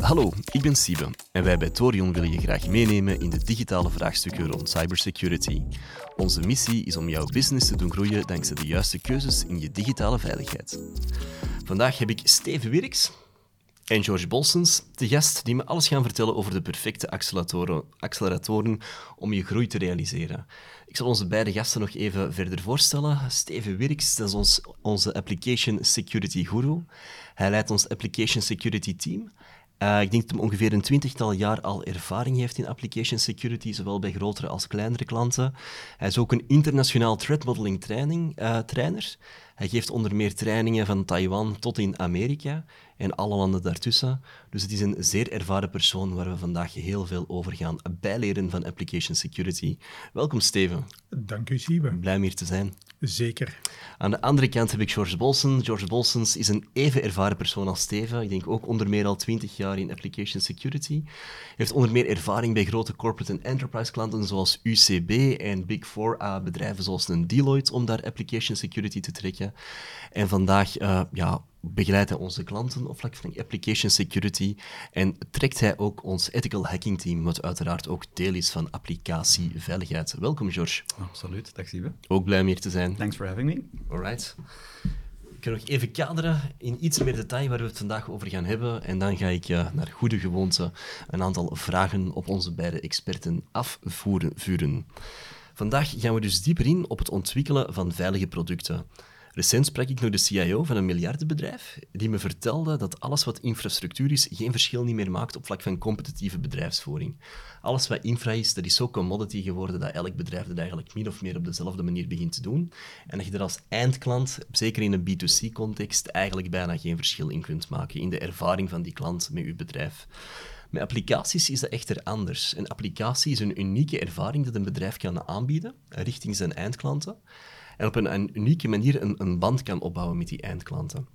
Hallo, ik ben Siebe en wij bij Torion willen je graag meenemen in de digitale vraagstukken rond cybersecurity. Onze missie is om jouw business te doen groeien dankzij de juiste keuzes in je digitale veiligheid. Vandaag heb ik Steven Wirks en George Bolsens te gast die me alles gaan vertellen over de perfecte acceleratoren, acceleratoren om je groei te realiseren. Ik zal onze beide gasten nog even verder voorstellen. Steven Wirks, is ons, onze Application Security Guru. Hij leidt ons Application Security Team. Uh, ik denk dat hij ongeveer een twintigtal jaar al ervaring heeft in application security, zowel bij grotere als kleinere klanten. Hij is ook een internationaal threat modeling training, uh, trainer. Hij geeft onder meer trainingen van Taiwan tot in Amerika en alle landen daartussen. Dus het is een zeer ervaren persoon waar we vandaag heel veel over gaan bijleren van application security. Welkom Steven. Dank u, Siebe. Blij om hier te zijn. Zeker. Aan de andere kant heb ik George Bolsen. George Bolsens is een even ervaren persoon als Steven. Ik denk ook onder meer al 20 jaar in application security. Heeft onder meer ervaring bij grote corporate en enterprise klanten zoals UCB en Big Four A bedrijven zoals een Deloitte om daar application security te trekken. En vandaag uh, ja, begeleidt hij onze klanten op vlak van application security en trekt hij ook ons ethical hacking team, wat uiteraard ook deel is van applicatieveiligheid. Welkom, George. Absoluut, dag Siebe. Ook blij om hier te zijn. Thanks for having me. Alright. Ik kan nog even kaderen in iets meer detail waar we het vandaag over gaan hebben. En dan ga ik uh, naar goede gewoonte een aantal vragen op onze beide experten afvuren. Vandaag gaan we dus dieper in op het ontwikkelen van veilige producten. Recent sprak ik nog de CIO van een miljardenbedrijf, die me vertelde dat alles wat infrastructuur is, geen verschil niet meer maakt op vlak van competitieve bedrijfsvoering. Alles wat infra is, dat is zo commodity geworden dat elk bedrijf dat eigenlijk min of meer op dezelfde manier begint te doen. En dat je er als eindklant, zeker in een B2C-context, eigenlijk bijna geen verschil in kunt maken in de ervaring van die klant met je bedrijf. Met applicaties is dat echter anders. Een applicatie is een unieke ervaring dat een bedrijf kan aanbieden richting zijn eindklanten en op een, unieke manier een, een band kan opbouwen met die eindklanten.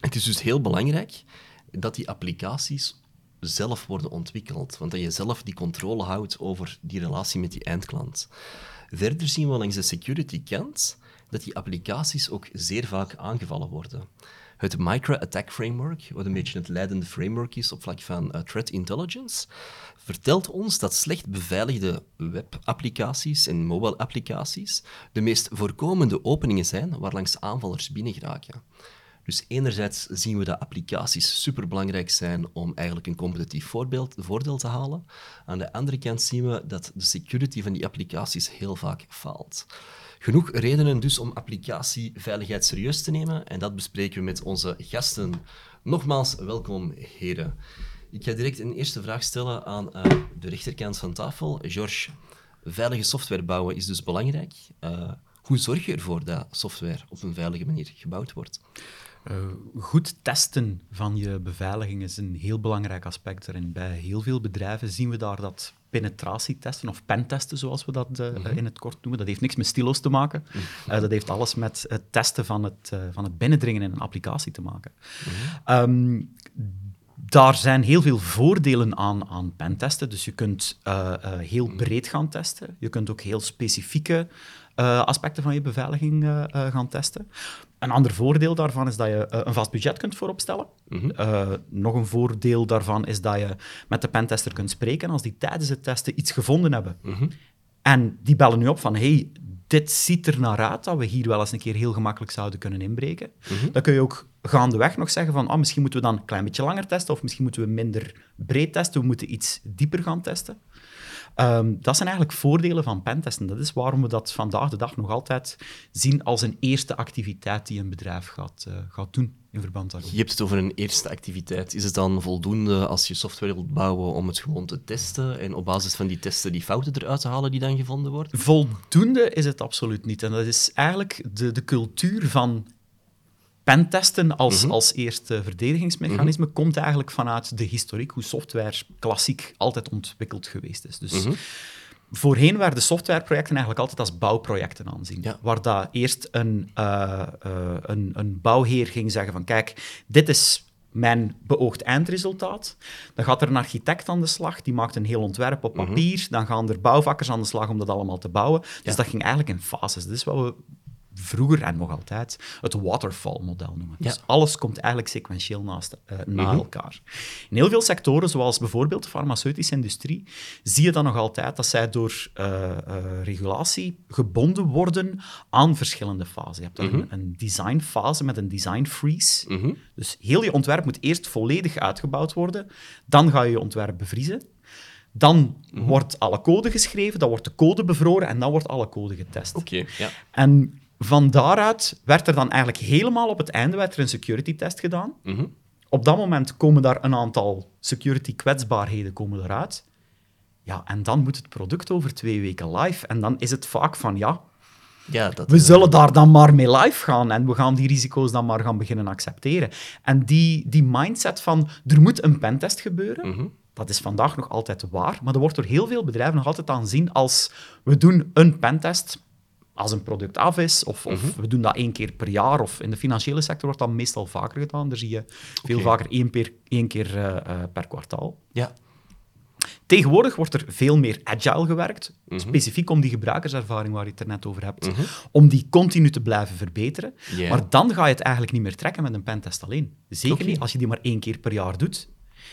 Het is dus heel belangrijk dat die applicaties zelf worden ontwikkeld, want dat je zelf die controle houdt over die relatie met die eindklant. Verder zien we langs de security kant dat die applicaties ook zeer vaak aangevallen worden. Het Micro-Attack Framework, wat een beetje het leidende framework is op vlak van uh, threat intelligence, vertelt ons dat slecht beveiligde webapplicaties en mobile applicaties de meest voorkomende openingen zijn waarlangs aanvallers binnengeraken. Dus enerzijds zien we dat applicaties superbelangrijk zijn om eigenlijk een competitief voorbeeld, voordeel te halen. Aan de andere kant zien we dat de security van die applicaties heel vaak faalt. Genoeg redenen dus om applicatieveiligheid serieus te nemen en dat bespreken we met onze gasten. Nogmaals, welkom heren. Ik ga direct een eerste vraag stellen aan uh, de rechterkant van tafel. George, veilige software bouwen is dus belangrijk. Uh, hoe zorg je ervoor dat software op een veilige manier gebouwd wordt? Uh, goed testen van je beveiliging is een heel belangrijk aspect erin. Bij heel veel bedrijven zien we daar dat penetratietesten of pentesten, zoals we dat uh, in het kort noemen. Dat heeft niks met stilo's te maken. Uh, dat heeft alles met het testen van het, van het binnendringen in een applicatie te maken. Um, daar zijn heel veel voordelen aan, aan pentesten. Dus je kunt heel breed gaan testen. Je kunt ook heel specifieke uh, aspecten van je beveiliging gaan testen. Een ander voordeel daarvan is dat je een vast budget kunt vooropstellen. Mm -hmm. nog een voordeel daarvan is dat je met de pentester kunt spreken als die tijdens het testen iets gevonden hebben. Mm -hmm. En die bellen nu op van, hey, dit ziet er naar uit dat we hier wel eens een keer heel gemakkelijk zouden kunnen inbreken. Mhm. Dan kun je ook gaandeweg nog zeggen van, ah, misschien moeten we dan een klein beetje langer testen, of misschien moeten we minder breed testen, we moeten iets dieper gaan testen. Um, dat zijn eigenlijk voordelen van pentesten. Dat is waarom we dat vandaag de dag nog altijd zien als een eerste activiteit die een bedrijf gaat, uh, gaat doen in verband. Je hebt het over een eerste activiteit. Is het dan voldoende als je software wilt bouwen om het gewoon te testen en op basis van die testen die fouten eruit te halen die dan gevonden worden? Voldoende is het absoluut niet. En dat is eigenlijk de, de cultuur van pentesten als, mhm. als eerste verdedigingsmechanisme mhm. komt eigenlijk vanuit de historiek, hoe software klassiek altijd ontwikkeld geweest is. Dus mhm. voorheen werden softwareprojecten eigenlijk altijd als bouwprojecten aanzien. Waar dat eerst een, uh, uh, een, een bouwheer ging zeggen van kijk, dit is mijn beoogd eindresultaat. Dan gaat er een architect aan de slag, die maakt een heel ontwerp op papier. Dan gaan er bouwvakkers aan de slag om dat allemaal te bouwen. Dus dat ging eigenlijk in fases. Dat is wat we vroeger en nog altijd het waterfall-model noemen. Ja. Dus alles komt eigenlijk sequentieel naast, eh, na Mhm. elkaar. In heel veel sectoren, zoals bijvoorbeeld de farmaceutische industrie, zie je dan nog altijd dat zij door eh, eh, regulatie gebonden worden aan verschillende fasen. Je hebt dan een, een designfase met een design freeze. Mhm. Dus heel je ontwerp moet eerst volledig uitgebouwd worden. Dan ga je je ontwerp bevriezen. Dan Mhm. wordt alle code geschreven, dan wordt de code bevroren en dan wordt alle code getest. Oké, ja. En van daaruit werd er dan eigenlijk helemaal op het einde werd er een security test gedaan. Mhm. Op dat moment komen daar een aantal security kwetsbaarheden komen eruit. Ja, en dan moet het product over twee weken live. En dan is het vaak van, ja, ja dat, we eh, zullen daar dan maar mee live gaan en we gaan die risico's dan maar gaan beginnen accepteren. En die, die mindset van, er moet een pentest gebeuren, mhm. dat is vandaag nog altijd waar, maar er wordt door heel veel bedrijven nog altijd aanzien als we doen een pentest als een product af is, of, of Mhm. we doen dat één keer per jaar, of in de financiële sector wordt dat meestal vaker gedaan. Daar zie je veel vaker één, per, één keer eh, eh, per kwartaal. Ja. Tegenwoordig wordt er veel meer agile gewerkt, Mhm. specifiek om die gebruikerservaring waar je het er net over hebt, om die continu te blijven verbeteren. Maar dan ga je het eigenlijk niet meer trekken met een pentest alleen. Zeker niet als je die maar één keer per jaar doet.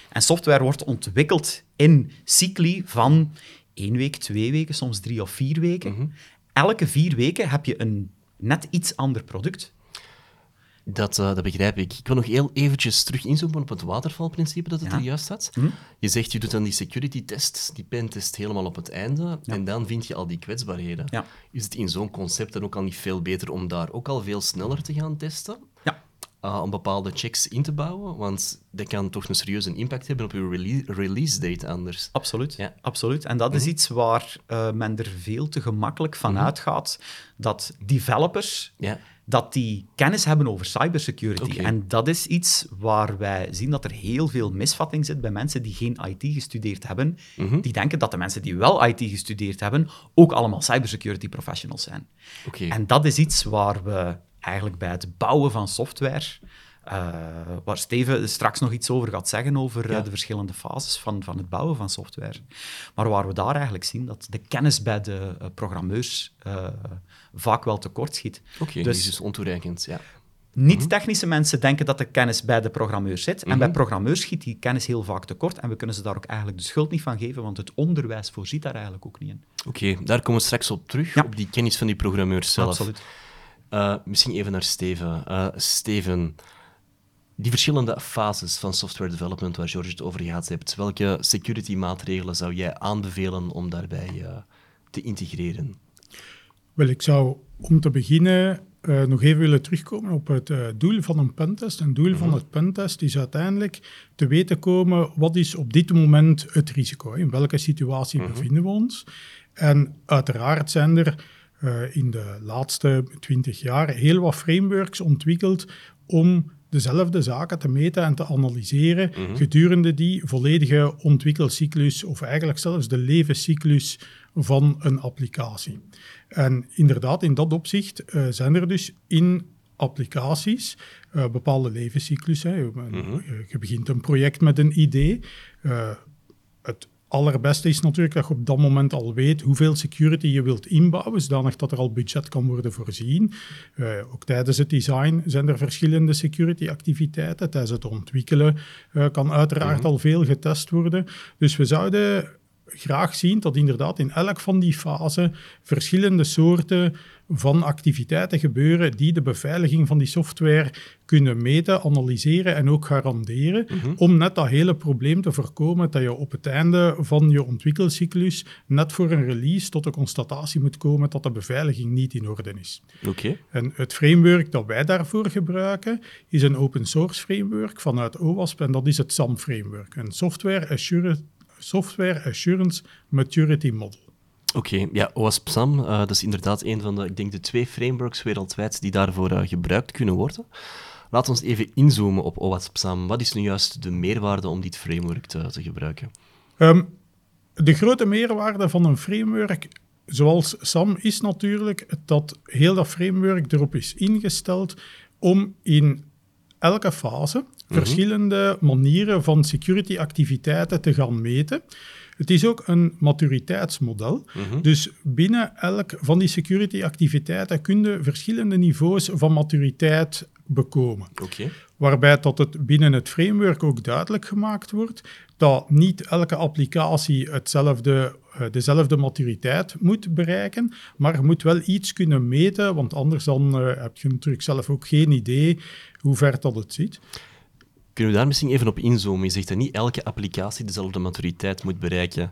En software wordt ontwikkeld in cycli van één week, twee weken, soms drie of vier weken. Mhm. Elke vier weken heb je een net iets ander product. Dat, eh, dat begrijp ik. Ik wil nog heel eventjes terug inzoomen op het watervalprincipe dat het Ja. er juist had. Hm? Je zegt, je doet dan die security test, die pentest helemaal op het einde, en dan vind je al die kwetsbaarheden. Ja. Is het in zo'n concept dan ook al niet veel beter om daar ook al veel sneller te gaan testen? Uh, om bepaalde checks in te bouwen? Want dat kan toch een serieuze impact hebben op je rele- release date anders. Absoluut, Ja. absoluut. En dat is iets waar eh, men er veel te gemakkelijk van Mhm. uitgaat, dat developers Ja. dat die kennis hebben over cybersecurity. En dat is iets waar wij zien dat er heel veel misvatting zit bij mensen die geen IT gestudeerd hebben, Mhm. die denken dat de mensen die wel IT gestudeerd hebben ook allemaal cybersecurity professionals zijn. Oké. En dat is iets waar we eigenlijk bij het bouwen van software, eh, waar Steven straks nog iets over gaat zeggen, over eh, Ja. de verschillende fases van, van het bouwen van software. Maar waar we daar eigenlijk zien dat de kennis bij de eh, programmeurs vaak wel tekort schiet. Oké, die dus- is dus ontoereikend. Ja. Niet-technische mensen denken dat de kennis bij de programmeurs zit. En Mhm. bij programmeurs schiet die kennis heel vaak tekort. En we kunnen ze daar ook eigenlijk de schuld niet van geven, want het onderwijs voorziet daar eigenlijk ook niet in. Oké, daar komen we straks op terug, Ja. op die kennis van die programmeurs zelf. Absoluut. Uh, misschien even naar Steven. Uh, Steven, die verschillende fases van software development waar George het over gehad hebt, welke security maatregelen zou jij aanbevelen om daarbij uh, te integreren? Wel, ik zou om te beginnen uh, nog even willen terugkomen op het uh, doel van een pentest. Een doel van het pentest is uiteindelijk te weten komen wat is op dit moment het risico. In welke situatie bevinden we ons? En uiteraard zijn er uh, in de laatste twintig jaar heel wat frameworks ontwikkeld om dezelfde zaken te meten en te analyseren gedurende die volledige ontwikkelcyclus of eigenlijk zelfs de levenscyclus van een applicatie. En inderdaad, in dat opzicht uh, zijn er dus in applicaties uh, bepaalde levenscyclussen. Mm-hmm. Je begint een project met een idee. Uh, het allerbeste is natuurlijk dat je op dat moment al weet hoeveel security je wilt inbouwen, zodanig dat er al budget kan worden voorzien. Uh, ook tijdens het design zijn er verschillende security-activiteiten. Tijdens het ontwikkelen uh, kan uiteraard mm-hmm. al veel getest worden. Dus we zouden graag zien dat inderdaad in elk van die fasen verschillende soorten van activiteiten gebeuren die de beveiliging van die software kunnen meten, analyseren en ook garanderen, mm-hmm. om net dat hele probleem te voorkomen dat je op het einde van je ontwikkelcyclus net voor een release tot de constatatie moet komen dat de beveiliging niet in orde is. Okay. En het framework dat wij daarvoor gebruiken is een open source framework vanuit OWASP en dat is het SAM-framework, een Software Assurance Software Assurance Maturity Model. Oké, okay, ja, OWASP SAM, uh, dat is inderdaad een van de, ik denk, de twee frameworks wereldwijd die daarvoor uh, gebruikt kunnen worden. Laten we ons even inzoomen op OWASP SAM. Wat is nu juist de meerwaarde om dit framework te, te gebruiken? Um, de grote meerwaarde van een framework zoals SAM is natuurlijk dat heel dat framework erop is ingesteld om in elke fase mm-hmm. verschillende manieren van security-activiteiten te gaan meten. Het is ook een maturiteitsmodel. Dus binnen elk van die security-activiteiten kun je verschillende niveaus van maturiteit bekomen. Waarbij dat het binnen het framework ook duidelijk gemaakt wordt dat niet elke applicatie hetzelfde, eh, dezelfde maturiteit moet bereiken, maar je moet wel iets kunnen meten, want anders dan eh, heb je natuurlijk zelf ook geen idee hoe ver dat het zit. Kunnen we daar misschien even op inzoomen? Je zegt dat niet elke applicatie dezelfde maturiteit moet bereiken.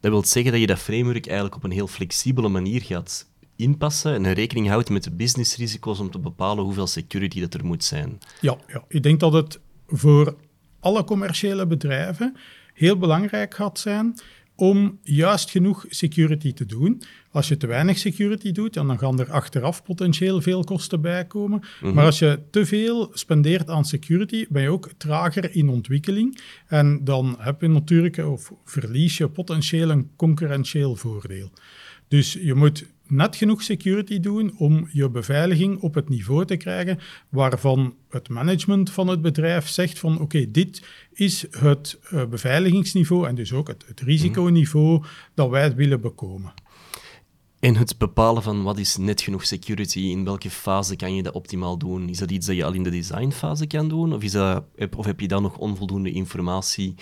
Dat wil zeggen dat je dat framework eigenlijk op een heel flexibele manier gaat inpassen en rekening houdt met de businessrisico's om te bepalen hoeveel security dat er moet zijn. Ja, ja, ik denk dat het voor alle commerciële bedrijven heel belangrijk gaat zijn om juist genoeg security te doen. Als je te weinig security doet, dan gaan er achteraf potentieel veel kosten bij komen. Maar als je te veel spendeert aan security, ben je ook trager in ontwikkeling. En dan heb je natuurlijk, of verlies je potentieel een concurrentieel voordeel. Dus je moet net genoeg security doen om je beveiliging op het niveau te krijgen waarvan het management van het bedrijf zegt van oké, dit is het uh, beveiligingsniveau en dus ook het, het risiconiveau dat wij willen bekomen. En het bepalen van wat is net genoeg security, in welke fase kan je dat optimaal doen? Is dat iets dat je al in de designfase kan doen? Of, is dat, of heb je dan nog onvoldoende informatie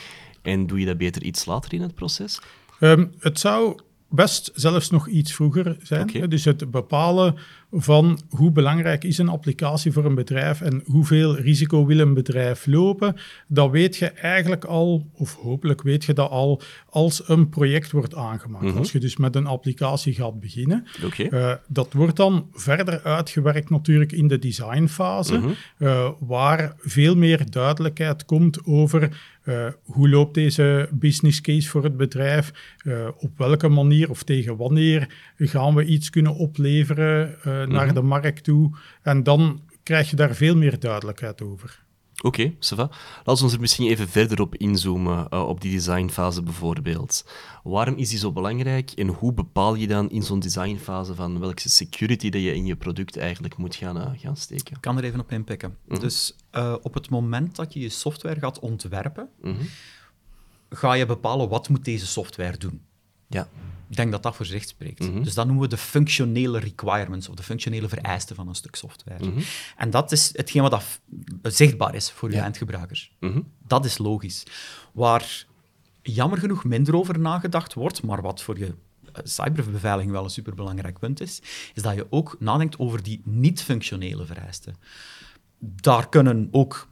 en doe je dat beter iets later in het proces? Um, het zou best zelfs nog iets vroeger zijn. Dus het bepalen van hoe belangrijk is een applicatie voor een bedrijf en hoeveel risico wil een bedrijf lopen, dat weet je eigenlijk al, of hopelijk weet je dat al, als een project wordt aangemaakt. Mhm. Als je dus met een applicatie gaat beginnen. Eh, dat wordt dan verder uitgewerkt natuurlijk in de designfase, Mhm. eh, waar veel meer duidelijkheid komt over eh, hoe loopt deze business case voor het bedrijf, eh, op welke manier of tegen wanneer gaan we iets kunnen opleveren eh, naar de markt toe. En dan krijg je daar veel meer duidelijkheid over. Oké, ça va. Laten we ons er misschien even verder op inzoomen, eh, op die designfase bijvoorbeeld. Waarom is die zo belangrijk en hoe bepaal je dan in zo'n designfase van welke security dat je in je product eigenlijk moet gaan, gaan steken? Ik kan er even op inpikken. Dus eh, op het moment dat je je software gaat ontwerpen, ga je bepalen wat moet deze software doen. Ja. Ik denk dat dat voor zich spreekt. Dus dat noemen we de functionele requirements of de functionele vereisten van een stuk software. En dat is hetgeen wat dat zichtbaar is voor je Ja. eindgebruikers. Mhm. Dat is logisch. Waar jammer genoeg minder over nagedacht wordt, maar wat voor je eh, cyberbeveiliging wel een superbelangrijk punt is, is dat je ook nadenkt over die niet-functionele vereisten. Daar kunnen ook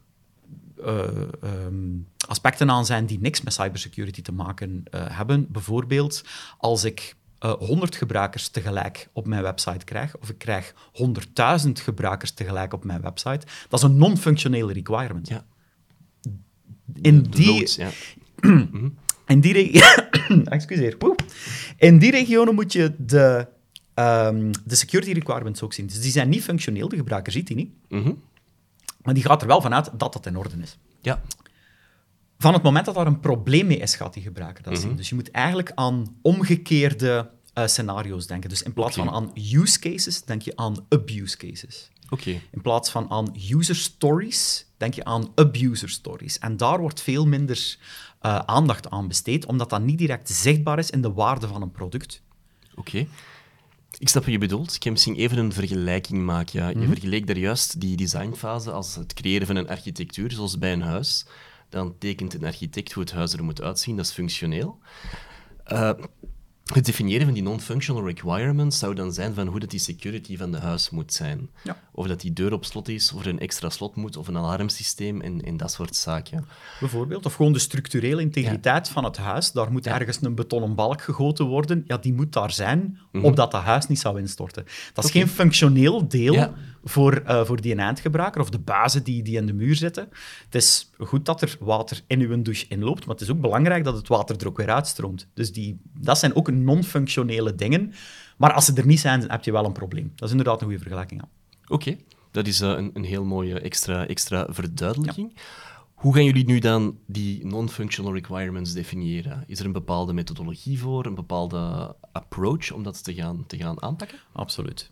eh, ehm, aspecten aan zijn die niks met cybersecurity te maken eh, hebben. Bijvoorbeeld als ik eh 100 gebruikers tegelijk op mijn website krijg, of ik krijg 100.000 gebruikers tegelijk op mijn website, dat is een non-functionele requirement. Ja. In die, ja. in die, Excuseer. In die regionen moet je de, ehm, de security requirements ook zien. Dus die zijn niet functioneel, de gebruiker ziet die niet. Mhm. Maar die gaat er wel vanuit dat dat in orde is. Ja. Van het moment dat daar een probleem mee is, gaat die gebruiker dat zien. Dus je moet eigenlijk aan omgekeerde eh, scenario's denken. Dus in plaats van aan use cases, denk je aan abuse cases. In plaats van aan user stories, denk je aan abuser stories. En daar wordt veel minder eh, aandacht aan besteed, omdat dat niet direct zichtbaar is in de waarde van een product. Oké. Ik snap wat je bedoelt. Ik kan misschien even een vergelijking maken. Ja. Je vergeleek daar juist die designfase als het creëren van een architectuur, zoals bij een huis. Dan tekent een architect hoe het huis er moet uitzien, dat is functioneel. Eh, het definiëren van die non-functional requirements zou dan zijn van hoe dat die security van de huis moet zijn. Ja. Of dat die deur op slot is, of er een extra slot moet, of een alarmsysteem en, en dat soort zaken. Bijvoorbeeld, of gewoon de structurele integriteit van het huis. Daar moet ergens een betonnen balk gegoten worden. Ja, die moet daar zijn, opdat dat huis niet zou instorten. Dat is geen functioneel deel Ja. voor, eh, voor die eindgebruiker of de bazen die, die in de muur zitten. Het is goed dat er water in uw douche inloopt, maar het is ook belangrijk dat het water er ook weer uitstroomt. Dus die, dat zijn ook non-functionele dingen. Maar als ze er niet zijn, dan heb je wel een probleem. Dat is inderdaad een goede vergelijking. Oké, dat is eh, een, een heel mooie extra, extra verduidelijking. Hoe gaan jullie nu dan die non-functional requirements definiëren? Is er een bepaalde methodologie voor, een bepaalde approach om dat te gaan, te gaan aanpakken? Absoluut.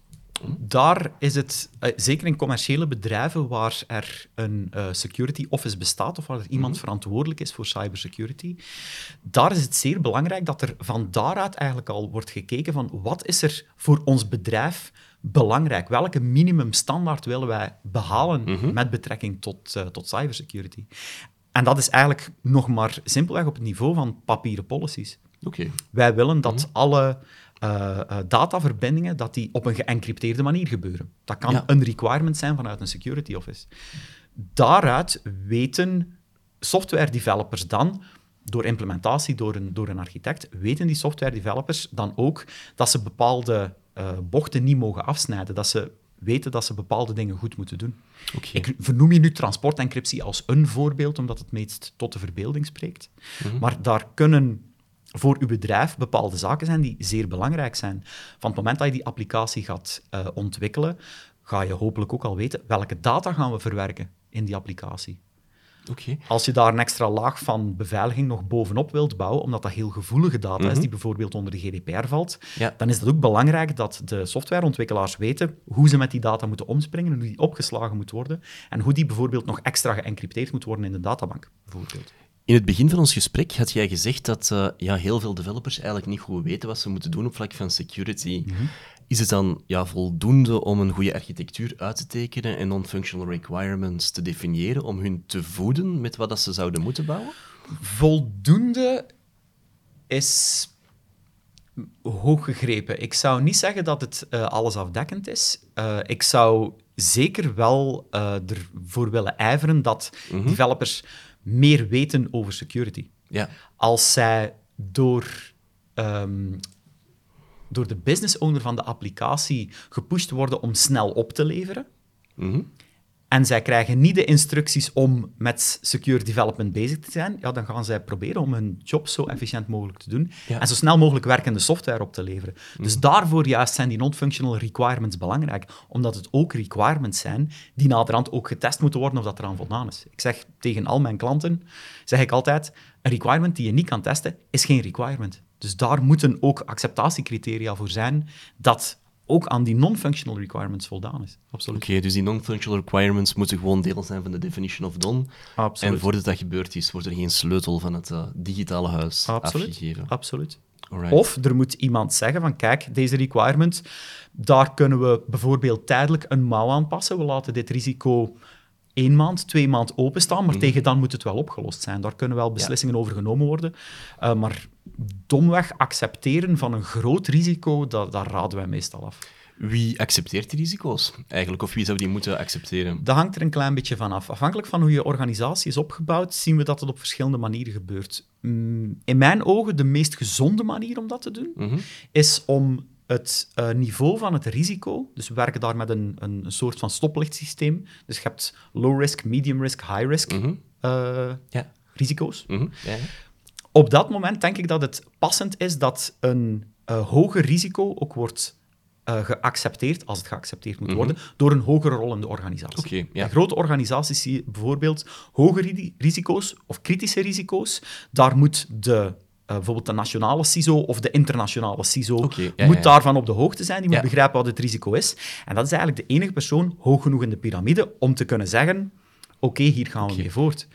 Daar is het, eh, zeker in commerciële bedrijven waar er een eh, security office bestaat of waar er iemand verantwoordelijk is voor cybersecurity, daar is het zeer belangrijk dat er van daaruit eigenlijk al wordt gekeken van wat is er voor ons bedrijf belangrijk? Welke minimumstandaard willen wij behalen met betrekking tot, eh, tot cybersecurity? En dat is eigenlijk nog maar simpelweg op het niveau van papieren policies. Oké. Wij willen dat alle eh, eh, dataverbindingen dat die op een geëncrypteerde manier gebeuren. Dat kan Ja. een requirement zijn vanuit een security office. Daaruit weten software developers dan, door implementatie door een, door een architect, weten die software developers dan ook dat ze bepaalde eh, bochten niet mogen afsnijden, dat ze weten dat ze bepaalde dingen goed moeten doen. Ik vernoem je nu transportencryptie als een voorbeeld, omdat het meest tot de verbeelding spreekt. Maar daar kunnen voor uw bedrijf bepaalde zaken zijn die zeer belangrijk zijn. Van het moment dat je die applicatie gaat eh, ontwikkelen, ga je hopelijk ook al weten welke data gaan we verwerken in die applicatie. Als je daar een extra laag van beveiliging nog bovenop wilt bouwen, omdat dat heel gevoelige data is, die bijvoorbeeld onder de GDPR valt, Ja. dan is het ook belangrijk dat de softwareontwikkelaars weten hoe ze met die data moeten omspringen, hoe die opgeslagen moet worden en hoe die bijvoorbeeld nog extra geëncrypteerd moet worden in de databank. Bijvoorbeeld. In het begin van ons gesprek had jij gezegd dat eh, ja, heel veel developers eigenlijk niet goed weten wat ze moeten doen op vlak van security. Is het dan ja, voldoende om een goede architectuur uit te tekenen en non-functional requirements te definiëren om hun te voeden met wat dat ze zouden moeten bouwen? Voldoende is hoog gegrepen. Ik zou niet zeggen dat het eh, alles afdekkend is. Eh, ik zou zeker wel eh, ervoor willen ijveren dat developers meer weten over security. Ja. Als zij door, ehm, door de business owner van de applicatie gepusht worden om snel op te leveren, Mhm. en zij krijgen niet de instructies om met secure development bezig te zijn, ja, dan gaan zij proberen om hun job zo efficiënt mogelijk te doen Ja. en zo snel mogelijk werkende software op te leveren. Dus daarvoor juist zijn die non-functional requirements belangrijk, omdat het ook requirements zijn die naderhand ook getest moeten worden of dat eraan voldaan is. Ik zeg tegen al mijn klanten, zeg ik altijd, een requirement die je niet kan testen, is geen requirement. Dus daar moeten ook acceptatiecriteria voor zijn dat ook aan die non-functional requirements voldaan is. Absoluut. Oké, dus die non-functional requirements moeten gewoon deel zijn van de definition of done. Absoluut. En voordat dat gebeurd is, wordt er geen sleutel van het eh, digitale huis Absoluut. afgegeven. Absoluut. Alright. Of er moet iemand zeggen van kijk, deze requirement, daar kunnen we bijvoorbeeld tijdelijk een mouw aanpassen. We laten dit risico één maand, twee maand openstaan, maar tegen dan moet het wel opgelost zijn. Daar kunnen wel beslissingen over genomen worden. Uh, maar domweg accepteren van een groot risico, dat, daar raden wij meestal af. Wie accepteert die risico's eigenlijk? Of wie zou die moeten accepteren? Dat hangt er een klein beetje van af. Afhankelijk van hoe je organisatie is opgebouwd, zien we dat het op verschillende manieren gebeurt. Mm, In mijn ogen, de meest gezonde manier om dat te doen, Mhm. is om het uh, niveau van het risico, dus we werken daar met een, een, een soort van stoplichtsysteem. Dus je hebt low risk, medium risk, high risk Mhm. uh, Ja. risico's. Mhm. Ja, ja. Op dat moment denk ik dat het passend is dat een uh, hoger risico ook wordt geaccepteerd, als het geaccepteerd moet worden, door een hogere rol in de organisatie. Oké, ja. Grote organisaties zie je bijvoorbeeld hoge ri- risico's of kritische risico's. Daar moet de, uh, bijvoorbeeld de nationale CISO of de internationale CISO ja, moet ja. daarvan op de hoogte zijn. Die moet begrijpen wat het risico is. En dat is eigenlijk de enige persoon hoog genoeg in de piramide om te kunnen zeggen: oké, hier gaan we Oké. mee voort.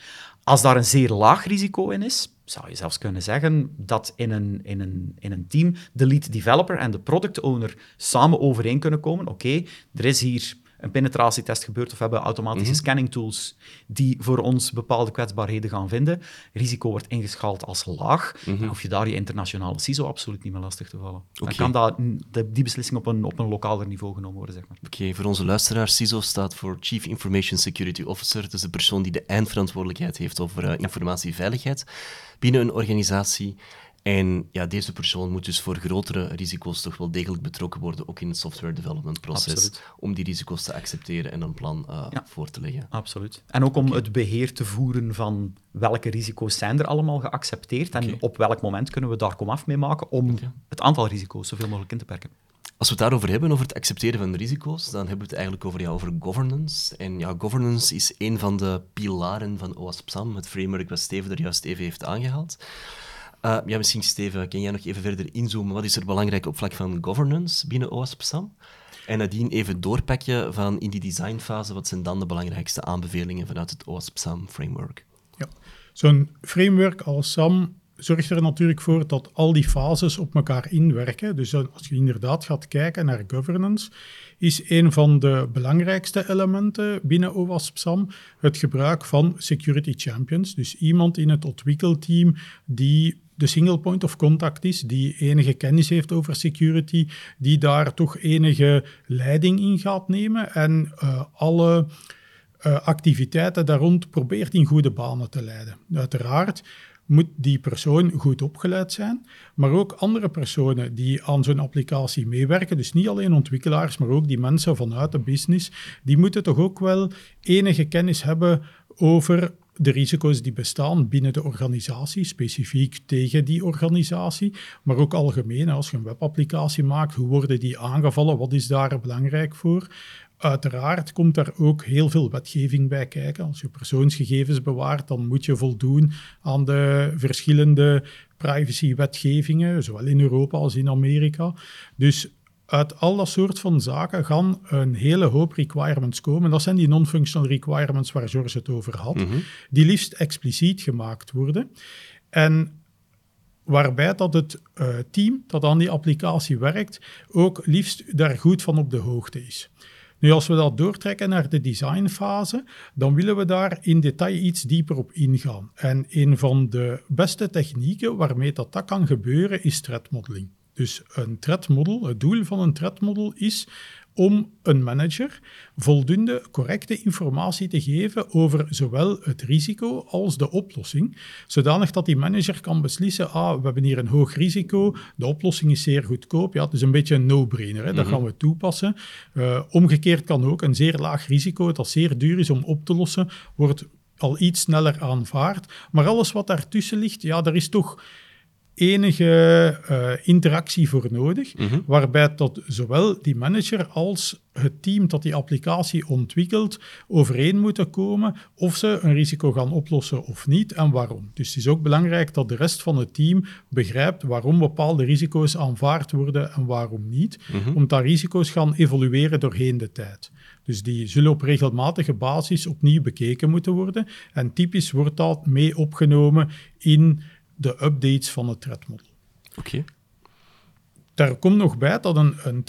Als daar een zeer laag risico in is, zou je zelfs kunnen zeggen dat in een, in een, in een team de lead developer en de product owner samen overeen kunnen komen. Oké, er is hier een penetratietest gebeurd of we hebben automatische Mhm. scanning tools die voor ons bepaalde kwetsbaarheden gaan vinden. Risico wordt ingeschaald als laag. Dan hoef je daar je internationale CISO absoluut niet meer lastig te vallen. Dan kan dat, de- die beslissing op een, op een lokaler niveau genomen worden, zeg maar. Oké, voor onze luisteraars, CISO staat voor Chief Information Security Officer. Dus de persoon die de eindverantwoordelijkheid heeft over eh, informatieveiligheid binnen een organisatie. En ja, deze persoon moet dus voor grotere risico's toch wel degelijk betrokken worden, ook in het software development proces, Absoluut. om die risico's te accepteren en een plan eh, Ja. voor te leggen. Absoluut. En ook om het beheer te voeren van welke risico's zijn er allemaal geaccepteerd en op welk moment kunnen we daar komaf mee maken om het aantal risico's zoveel mogelijk in te perken. Als we het daarover hebben, over het accepteren van risico's, dan hebben we het eigenlijk over, ja, over governance. En ja, governance is een van de pilaren van OWASP SAM, het framework wat Steven er juist even heeft aangehaald. Uh, ja, misschien Steven, kan jij nog even verder inzoomen? Wat is er belangrijk op vlak van governance binnen OWASP SAM? En nadien even doorpakken van in die designfase, wat zijn dan de belangrijkste aanbevelingen vanuit het OWASP-SAM framework? Ja, zo'n framework als SAM zorgt er natuurlijk voor dat al die fases op elkaar inwerken. Dus als je inderdaad gaat kijken naar governance, is een van de belangrijkste elementen binnen OWASP-SAM het gebruik van security champions. Dus iemand in het ontwikkelteam die de single point of contact is, die enige kennis heeft over security, die daar toch enige leiding in gaat nemen en uh, alle uh, activiteiten daar rond probeert in goede banen te leiden. Uiteraard moet die persoon goed opgeleid zijn, maar ook andere personen die aan zo'n applicatie meewerken, dus niet alleen ontwikkelaars, maar ook die mensen vanuit de business, die moeten toch ook wel enige kennis hebben over de risico's die bestaan binnen de organisatie, specifiek tegen die organisatie, maar ook algemeen. Als je een webapplicatie maakt, hoe worden die aangevallen? Wat is daar belangrijk voor? Uiteraard komt daar ook heel veel wetgeving bij kijken. Als je persoonsgegevens bewaart, dan moet je voldoen aan de verschillende privacywetgevingen, zowel in Europa als in Amerika. Dus uit al dat soort van zaken gaan een hele hoop requirements komen. Dat zijn die non-functional requirements waar George het over had, mhm. die liefst expliciet gemaakt worden. En waarbij dat het uh, team dat aan die applicatie werkt ook liefst daar goed van op de hoogte is. Nu, als we dat doortrekken naar de designfase, dan willen we daar in detail iets dieper op ingaan. En een van de beste technieken waarmee dat, dat kan gebeuren, is threat modeling. Dus een threat model, het doel van een threat model is om een manager voldoende correcte informatie te geven over zowel het risico als de oplossing, zodanig dat die manager kan beslissen, ah, we hebben hier een hoog risico, de oplossing is zeer goedkoop, ja, het is een beetje een no-brainer, dat mhm. gaan we toepassen. Uh, omgekeerd kan ook een zeer laag risico, dat zeer duur is om op te lossen, wordt al iets sneller aanvaard, maar alles wat daartussen ligt, ja, daar is toch enige uh, interactie voor nodig, mhm. waarbij dat zowel die manager als het team dat die applicatie ontwikkelt overeen moeten komen of ze een risico gaan oplossen of niet en waarom. Dus het is ook belangrijk dat de rest van het team begrijpt waarom bepaalde risico's aanvaard worden en waarom niet, mm omdat risico's gaan evolueren doorheen de tijd. Dus die zullen op regelmatige basis opnieuw bekeken moeten worden en typisch wordt dat mee opgenomen in de updates van het threat-model. Oké. Daar komt nog bij dat een, een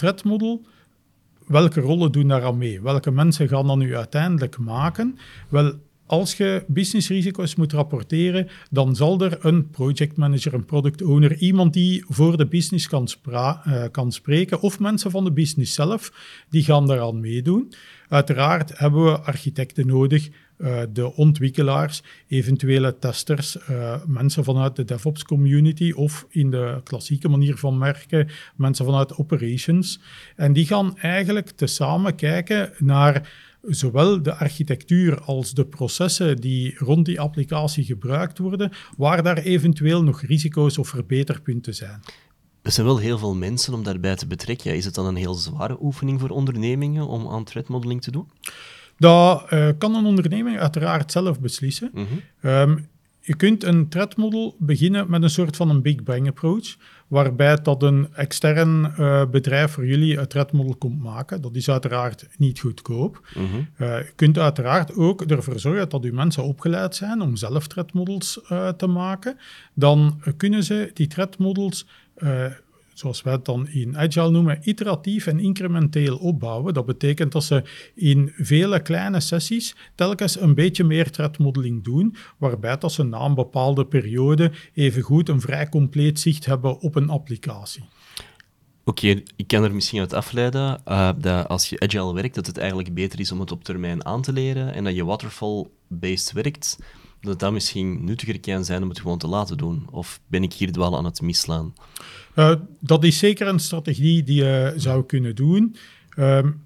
welke rollen doen daar aan mee? Welke mensen gaan dat nu uiteindelijk maken? Wel, als je businessrisico's moet rapporteren, dan zal er een project manager, een product owner, iemand die voor de business kan, uh, kan spreken, of mensen van de business zelf, die gaan daaraan meedoen. Uiteraard hebben we architecten nodig, uh, de ontwikkelaars, eventuele testers, uh, mensen vanuit de DevOps community of in de klassieke manier van werken, mensen vanuit operations. En die gaan eigenlijk tezamen kijken naar zowel de architectuur als de processen die rond die applicatie gebruikt worden, waar daar eventueel nog risico's of verbeterpunten zijn. Er zijn wel heel veel mensen om daarbij te betrekken. Is het dan een heel zware oefening voor ondernemingen om aan threat modeling te doen? Dat uh, kan een onderneming uiteraard zelf beslissen. Mhm. Ehm, je kunt een threat model beginnen met een soort van een Big Bang approach, waarbij dat een extern uh, bedrijf voor jullie een threat model komt maken. Dat is uiteraard niet goedkoop. Mm je kunt uiteraard ook ervoor zorgen dat uw mensen opgeleid zijn om zelf threat models uh, te maken. Dan kunnen ze die threat models zoals wij het dan in Agile noemen, iteratief en incrementeel opbouwen. Dat betekent dat ze in vele kleine sessies telkens een beetje meer threat-modeling doen, waarbij dat ze na een bepaalde periode evengoed een vrij compleet zicht hebben op een applicatie. Oké, ik kan er misschien uit afleiden uh, dat als je agile werkt, dat het eigenlijk beter is om het op termijn aan te leren en dat je waterfall-based werkt, dat dat misschien nuttiger kan zijn om het gewoon te laten doen. Of ben ik hier wel aan het misslaan? Uh, dat is zeker een strategie die je zou kunnen doen. Um,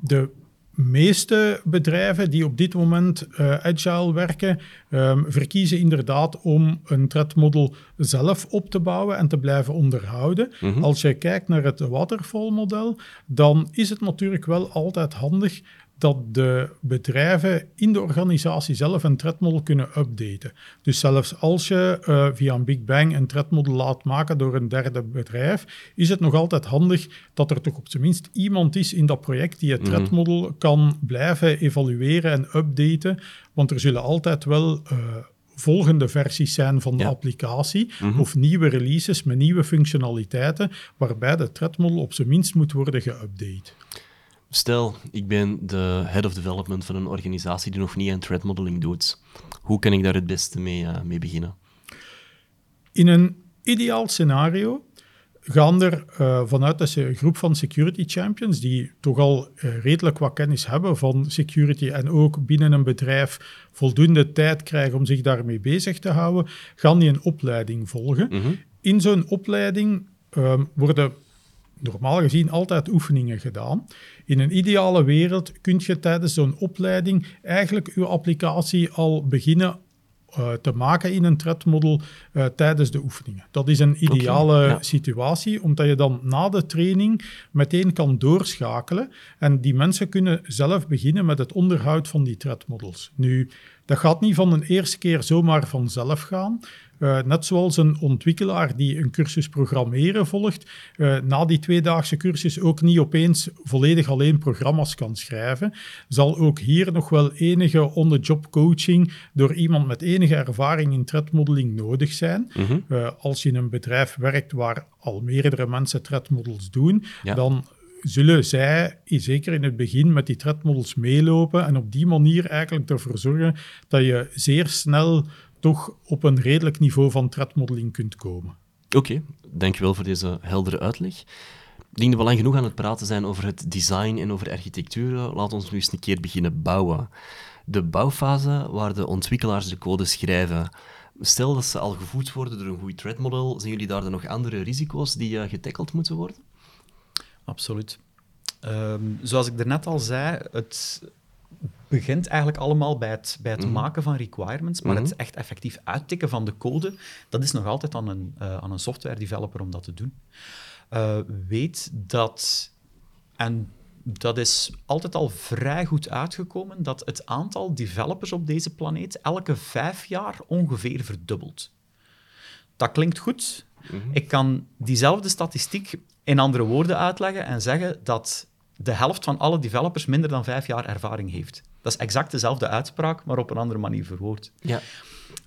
de meeste bedrijven die op dit moment uh, agile werken, um, verkiezen inderdaad om een threat-model zelf op te bouwen en te blijven onderhouden. Mm -hmm. Als je kijkt naar het waterfall-model, dan is het natuurlijk wel altijd handig dat de bedrijven in de organisatie zelf een threadmodel kunnen updaten. Dus zelfs als je uh, via een Big Bang een threadmodel laat maken door een derde bedrijf, is het nog altijd handig dat er toch op zijn minst iemand is in dat project die het mm threadmodel kan blijven evalueren en updaten, want er zullen altijd wel... Uh, volgende versies zijn van de applicatie mhm. of nieuwe releases met nieuwe functionaliteiten, waarbij de threadmodel op zijn minst moet worden geüpdate. Stel, ik ben de head of development van een organisatie die nog niet aan threat modeling doet. Hoe kan ik daar het beste mee, uh, mee beginnen? In een ideaal scenario gaan er uh, vanuit een groep van security champions, die toch al uh, redelijk wat kennis hebben van security en ook binnen een bedrijf voldoende tijd krijgen om zich daarmee bezig te houden, gaan die een opleiding volgen. Mhm. In zo'n opleiding uh, worden normaal gezien altijd oefeningen gedaan. In een ideale wereld kun je tijdens zo'n opleiding eigenlijk je applicatie al beginnen uh, te maken in een threadmodel uh, tijdens de oefeningen. Dat is een ideale situatie, omdat je dan na de training meteen kan doorschakelen en die mensen kunnen zelf beginnen met het onderhoud van die threadmodels. Nu, dat gaat niet van de eerste keer zomaar vanzelf gaan. Uh, net zoals een ontwikkelaar die een cursus programmeren volgt, uh, na die tweedaagse cursus ook niet opeens volledig alleen programma's kan schrijven, zal ook hier nog wel enige on-the-job coaching door iemand met enige ervaring in threadmodeling nodig zijn. Mhm. uh, als je in een bedrijf werkt waar al meerdere mensen threadmodels doen, dan zullen zij, zeker in het begin, met die threadmodels meelopen en op die manier eigenlijk ervoor zorgen dat je zeer snel toch op een redelijk niveau van threadmodeling kunt komen. Oké, okay, dankjewel voor deze heldere uitleg. Ik denk dat we lang genoeg aan het praten zijn over het design en over architectuur. Laat ons nu eens een keer beginnen bouwen. De bouwfase waar de ontwikkelaars de code schrijven. Stel dat ze al gevoed worden door een goed threadmodel, zien jullie daar dan nog andere risico's die uh, getackeld moeten worden? Absoluut. Um, zoals ik daarnet al zei, het begint eigenlijk allemaal bij het, bij het mhm. maken van requirements, maar het mhm. echt effectief uittikken van de code, dat is nog altijd aan een, uh, aan een software developer om dat te doen. Uh, weet dat, en dat is altijd al vrij goed uitgekomen, dat het aantal developers op deze planeet elke vijf jaar ongeveer verdubbelt. Dat klinkt goed. Mhm. Ik kan diezelfde statistiek in andere woorden uitleggen en zeggen dat de helft van alle developers minder dan vijf jaar ervaring heeft. Dat is exact dezelfde uitspraak, maar op een andere manier verwoord. Ja.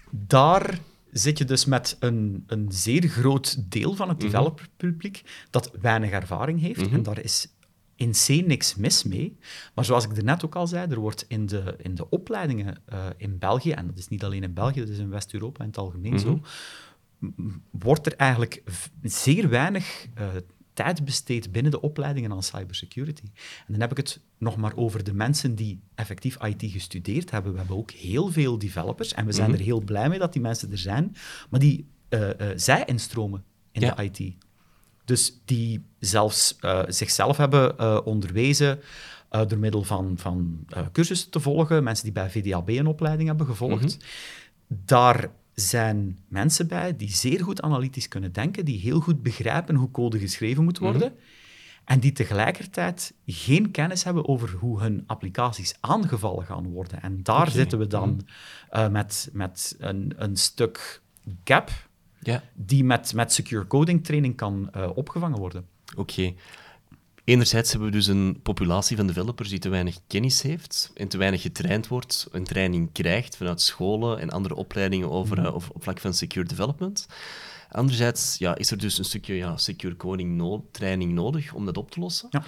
Daar zit je dus met een, een zeer groot deel van het mhm. developerpubliek dat weinig ervaring heeft. Mhm. En daar is in C niks mis mee. Maar zoals ik net ook al zei, er wordt in de, in de opleidingen uh, in België, en dat is niet alleen in België, dat is in West-Europa in het algemeen zo, wordt er eigenlijk zeer weinig uh, tijd besteed binnen de opleidingen aan cybersecurity. En dan heb ik het nog maar over de mensen die effectief IT gestudeerd hebben. We hebben ook heel veel developers en we zijn mhm. er heel blij mee dat die mensen er zijn, maar die uh, uh, zij instromen in de IT. Dus die zelfs uh, zichzelf hebben onderwezen door middel van, van cursussen te volgen, mensen die bij VDAB een opleiding hebben gevolgd. Mhm. Daar zijn mensen bij die zeer goed analytisch kunnen denken, die heel goed begrijpen hoe code geschreven moet worden, mhm. en die tegelijkertijd geen kennis hebben over hoe hun applicaties aangevallen gaan worden. En daar zitten we dan mhm. eh, met, met een, een stuk gap die met, met secure coding training kan uh, opgevangen worden. Oké. Enerzijds hebben we dus een populatie van developers die te weinig kennis heeft en te weinig getraind wordt, een training krijgt vanuit scholen en andere opleidingen over, mm. op vlak van secure development. Anderzijds ja, is er dus een stukje ja, secure coding no training nodig om dat op te lossen. Ja.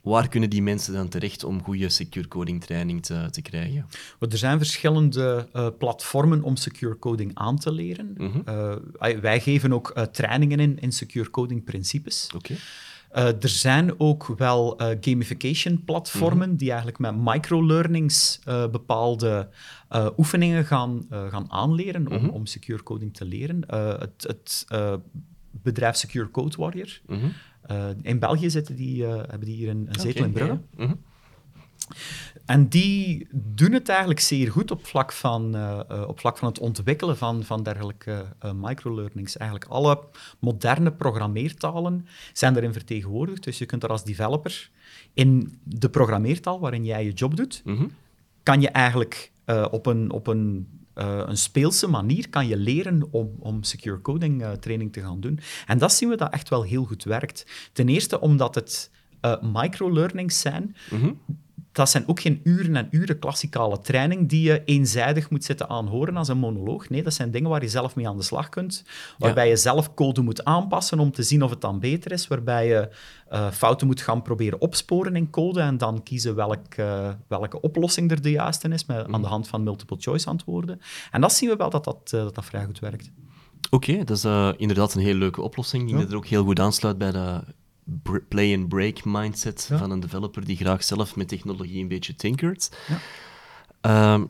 Waar kunnen die mensen dan terecht om goede secure coding training te, te krijgen? Er zijn verschillende uh, platformen om secure coding aan te leren. Mm uh, wij geven ook uh, trainingen in, in secure coding principes. Oké. Uh, er zijn ook wel uh, gamification-platformen mhm. die eigenlijk met microlearnings uh, bepaalde oefeningen gaan, gaan aanleren om, mhm. om secure coding te leren. het, het bedrijf Secure Code Warrior. Mhm. in België zitten die, hebben die hier een, een zetel in Brugge. En die doen het eigenlijk zeer goed op vlak van, uh, uh, op vlak van het ontwikkelen van, van dergelijke uh, microlearnings. Eigenlijk alle moderne programmeertalen zijn erin vertegenwoordigd. Dus je kunt er als developer in de programmeertaal waarin jij je job doet, Mhm. kan je eigenlijk op een, op een, een speelse manier kan je leren om, om secure coding training te gaan doen. En dat zien we dat echt wel heel goed werkt. Ten eerste omdat het microlearnings zijn Mhm. Dat zijn ook geen uren en uren klassikale training die je eenzijdig moet zitten aanhoren als een monoloog. Nee, dat zijn dingen waar je zelf mee aan de slag kunt, waarbij je zelf code moet aanpassen om te zien of het dan beter is, waarbij je uh, fouten moet gaan proberen opsporen in code en dan kiezen welk, uh, welke oplossing er de juiste is, met, aan de hand van multiple choice antwoorden. En dat zien we wel dat dat, uh, dat, dat vrij goed werkt. Oké, okay, dat is inderdaad een hele leuke oplossing, die ja. er ook heel goed aansluit bij de play-and-break mindset ja. van een developer die graag zelf met technologie een beetje tinkert. Ja. Um,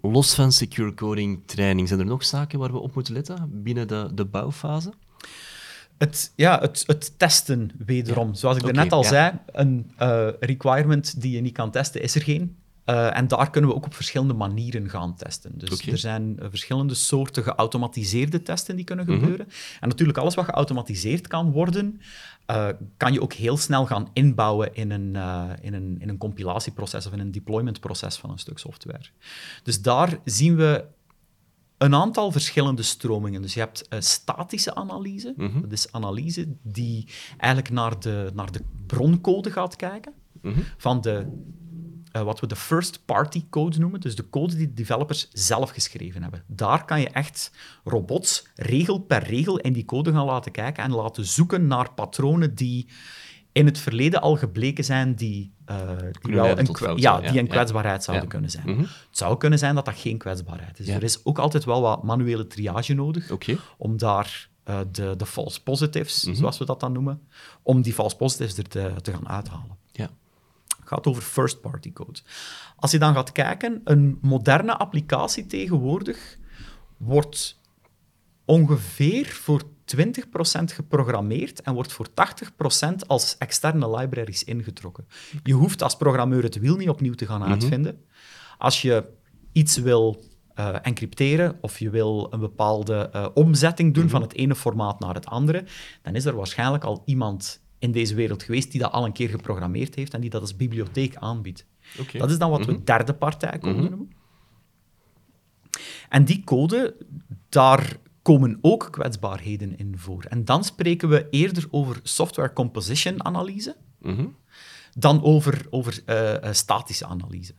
los van secure coding training, zijn er nog zaken waar we op moeten letten binnen de, de bouwfase? Het, ja, het, het testen wederom. Ja. Zoals ik Oké, net al zei, een uh, requirement die je niet kan testen, is er geen. Uh, en daar kunnen we ook op verschillende manieren gaan testen. Dus er zijn uh, verschillende soorten geautomatiseerde testen die kunnen Mhm. gebeuren. En natuurlijk, alles wat geautomatiseerd kan worden, uh, kan je ook heel snel gaan inbouwen in een, in, een, in een compilatieproces of in een deploymentproces van een stuk software. Dus daar zien we een aantal verschillende stromingen. Dus je hebt uh, statische analyse. Mhm. Dat is analyse die eigenlijk naar de, naar de broncode gaat kijken. Mhm. Van de, uh, wat we de first-party code noemen. Dus de code die de developers zelf geschreven hebben. Daar kan je echt robots regel per regel in die code gaan laten kijken en laten zoeken naar patronen die in het verleden al gebleken zijn die, uh, die, wel een, fouten, ja, ja, die een ja. kwetsbaarheid zouden kunnen zijn. Mhm. Het zou kunnen zijn dat dat geen kwetsbaarheid is. Er is ook altijd wel wat manuele triage nodig om daar eh, de, de false positives, Mhm. zoals we dat dan noemen, om die false positives er te, te gaan uithalen. Gaat over first-party code. Als je dan gaat kijken, een moderne applicatie tegenwoordig wordt ongeveer voor 20% geprogrammeerd en wordt voor 80% als externe libraries ingetrokken. Je hoeft als programmeur het wiel niet opnieuw te gaan uitvinden. Als je iets wil eh, encrypteren of je wil een bepaalde eh, omzetting doen van het ene formaat naar het andere, dan is er waarschijnlijk al iemand in deze wereld geweest die dat al een keer geprogrammeerd heeft en die dat als bibliotheek aanbiedt. Dat is dan wat we derde partij code noemen. En die code, daar komen ook kwetsbaarheden in voor. En dan spreken we eerder over software composition analyse Mhm. dan over, over eh, eh, statische analyse.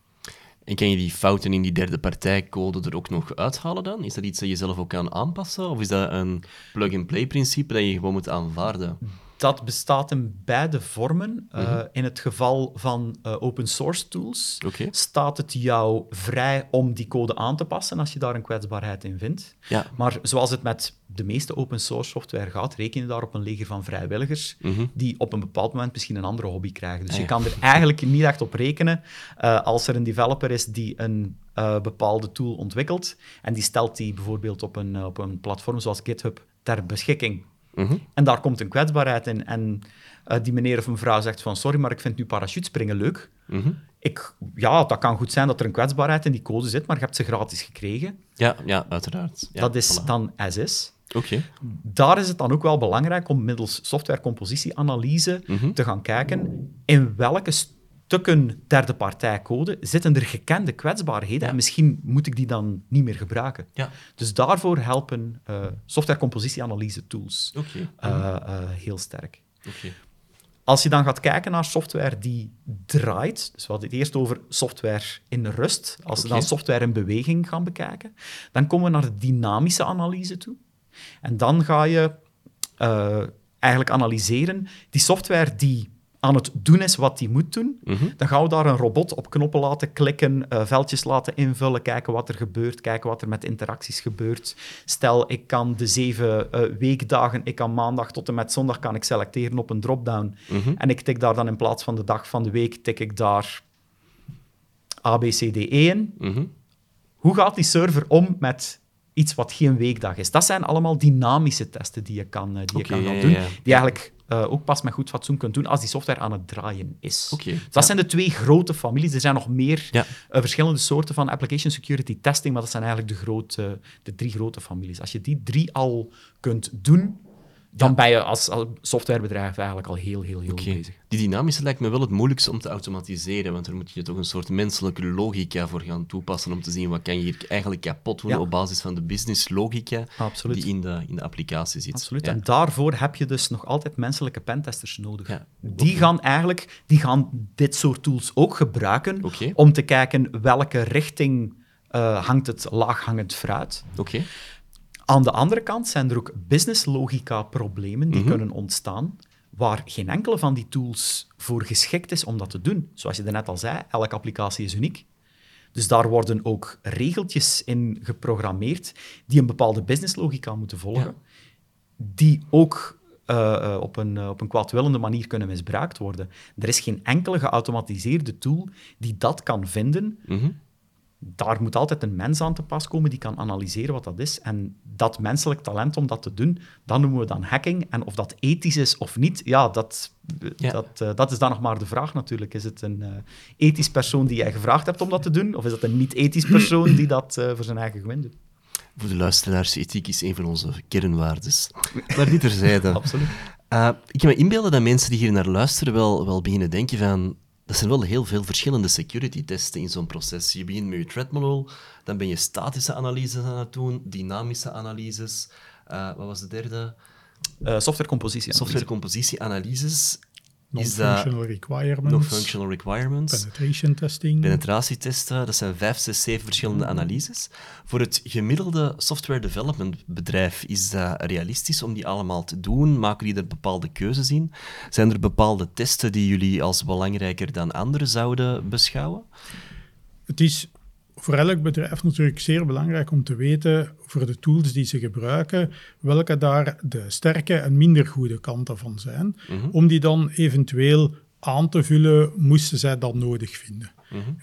En kan je die fouten in die derde partijcode er ook nog uithalen dan? Is dat iets dat je zelf ook kan aanpassen? Of is dat een plug-and-play principe dat je gewoon moet aanvaarden? Dat bestaat in beide vormen. Uh, in het geval van uh, open source tools staat het jou vrij om die code aan te passen als je daar een kwetsbaarheid in vindt. Ja. Maar zoals het met de meeste open source software gaat, reken je daar op een leger van vrijwilligers Mhm. die op een bepaald moment misschien een andere hobby krijgen. Dus Ah, je kan er eigenlijk niet echt op rekenen uh, als er een developer is die een bepaalde tool ontwikkelt en die stelt die bijvoorbeeld op een, op een platform zoals GitHub ter beschikking. Mhm. En daar komt een kwetsbaarheid in. En uh, die meneer of mevrouw zegt van, sorry, maar ik vind nu parachutespringen leuk. Mhm. Ik, ja, dat kan goed zijn dat er een kwetsbaarheid in die code zit, maar je hebt ze gratis gekregen. Ja, ja, uiteraard. Ja, dat is voilà. dan as is. Oké. Daar is het dan ook wel belangrijk om middels softwarecompositieanalyse Mhm. te gaan kijken in welke stukken derde partij code zitten er gekende kwetsbaarheden Ja. en misschien moet ik die dan niet meer gebruiken. Ja. Dus daarvoor helpen uh, softwarecompositieanalyse tools Oké. uh, uh, heel sterk. Als je dan gaat kijken naar software die draait, dus we hadden het eerst over software in rust, als we dan software in beweging gaan bekijken, dan komen we naar de dynamische analyse toe. En dan ga je eigenlijk analyseren die software die aan het doen is wat die moet doen. Mhm. Dan gaan we daar een robot op knoppen laten klikken, uh, veldjes laten invullen, kijken wat er gebeurt, kijken wat er met interacties gebeurt. Stel, ik kan de zeven uh, weekdagen, ik kan maandag tot en met zondag kan ik selecteren op een drop-down. Mhm. En ik tik daar dan in plaats van de dag van de week, tik ik daar A, B, C, D, E in. Mhm. Hoe gaat die server om met iets wat geen weekdag is? Dat zijn allemaal dynamische testen die je kan, uh, die je kan gaan doen, die eigenlijk eh, ook pas met goed fatsoen kunt doen als die software aan het draaien is. Dus dat ja. zijn de twee grote families. Er zijn nog meer Ja. eh, verschillende soorten van application security testing, maar dat zijn eigenlijk de, grote, de drie grote families. Als je die drie al kunt doen, dan ben je als, als softwarebedrijf eigenlijk al heel, heel, heel bezig. Die dynamische lijkt me wel het moeilijkste om te automatiseren, want daar moet je toch een soort menselijke logica voor gaan toepassen om te zien wat kan je hier eigenlijk kapot doen Ja. op basis van de businesslogica Absoluut. die in de, in de applicatie zit. Absoluut. Ja. En daarvoor heb je dus nog altijd menselijke pentesters nodig. Ja. Die gaan eigenlijk die gaan dit soort tools ook gebruiken om te kijken welke richting eh, hangt het laaghangend fruit. Oké, Aan de andere kant zijn er ook business-logica-problemen die kunnen ontstaan, waar geen enkele van die tools voor geschikt is om dat te doen. Zoals je net al zei, elke applicatie is uniek. Dus daar worden ook regeltjes in geprogrammeerd die een bepaalde businesslogica moeten volgen, Ja. die ook eh, eh, op, een, eh, op een kwaadwillende manier kunnen misbruikt worden. Er is geen enkele geautomatiseerde tool die dat kan vinden Mhm. Daar moet altijd een mens aan te pas komen die kan analyseren wat dat is. En dat menselijk talent om dat te doen, dat noemen we dan hacking. En of dat ethisch is of niet, ja, dat, Ja. Dat, eh, dat is dan nog maar de vraag natuurlijk. Is het een eh, ethisch persoon die jij gevraagd hebt om dat te doen? Of is dat een niet-ethisch persoon die dat eh, voor zijn eigen gewin doet? voor de luisteraars, ethiek is een van onze kernwaardes. Maar dit terzijde. Absoluut. Eh, ik kan me inbeelden dat mensen die hier naar luisteren wel, wel beginnen denken van... Dat zijn wel heel veel verschillende security testen in zo'n proces. Je begint met je threat model, dan ben je statische analyses aan het doen, dynamische analyses. Eh, wat was de derde? Eh softwarecompositie. Softwarecompositieanalyses. Non-functional requirements, nog functional requirements? penetration testing. Penetratietesten, dat zijn vijf, zes, zeven verschillende analyses. Voor het gemiddelde software development bedrijf is dat realistisch om die allemaal te doen? Maken die er bepaalde keuzes in? Zijn er bepaalde testen die jullie als belangrijker dan andere zouden beschouwen? Het is voor elk bedrijf natuurlijk zeer belangrijk om te weten, voor de tools die ze gebruiken, welke daar de sterke en minder goede kanten van zijn, om die dan eventueel aan te vullen, moesten zij dat nodig vinden.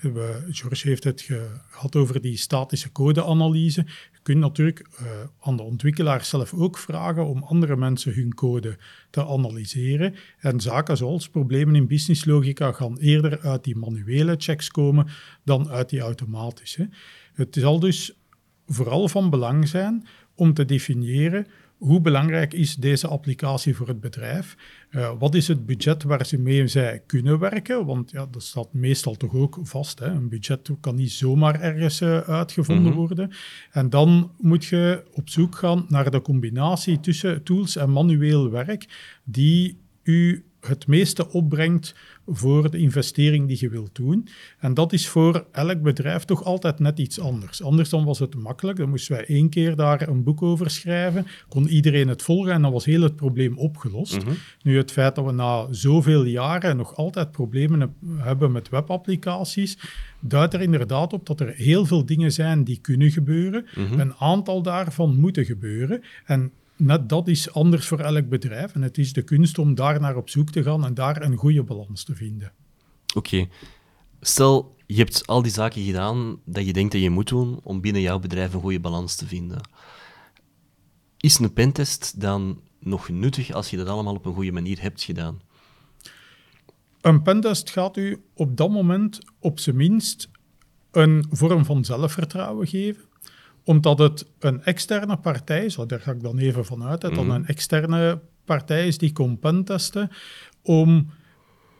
We, George heeft het ge- gehad over die statische codeanalyse. Kunt natuurlijk eh, aan de ontwikkelaar zelf ook vragen om andere mensen hun code te analyseren. En zaken zoals problemen in businesslogica gaan eerder uit die manuele checks komen dan uit die automatische. Het zal dus vooral van belang zijn om te definiëren hoe belangrijk is deze applicatie voor het bedrijf? Uh, wat is het budget waar ze mee zij kunnen werken? Want ja, dat staat meestal toch ook vast. Hè? Een budget kan niet zomaar ergens uh, uitgevonden mm -hmm. worden. En dan moet je op zoek gaan naar de combinatie tussen tools en manueel werk die u het meeste opbrengt voor de investering die je wilt doen. En dat is voor elk bedrijf toch altijd net iets anders. Anders dan was het makkelijk. Dan moesten wij één keer daar een boek over schrijven, kon iedereen het volgen en dan was heel het probleem opgelost. Mm -hmm. Nu het feit dat we na zoveel jaren nog altijd problemen hebben met webapplicaties, duidt er inderdaad op dat er heel veel dingen zijn die kunnen gebeuren. Mm -hmm. Een aantal daarvan moeten gebeuren. En net dat is anders voor elk bedrijf. En het is de kunst om daar naar op zoek te gaan en daar een goede balans te vinden. Oké. Okay. Stel, je hebt al die zaken gedaan dat je denkt dat je moet doen om binnen jouw bedrijf een goede balans te vinden. Is een pentest dan nog nuttig als je dat allemaal op een goede manier hebt gedaan? Een pentest gaat u op dat moment op zijn minst een vorm van zelfvertrouwen geven omdat het een externe partij is, daar ga ik dan even vanuit, dat mm. een externe partij is die komt pentesten, om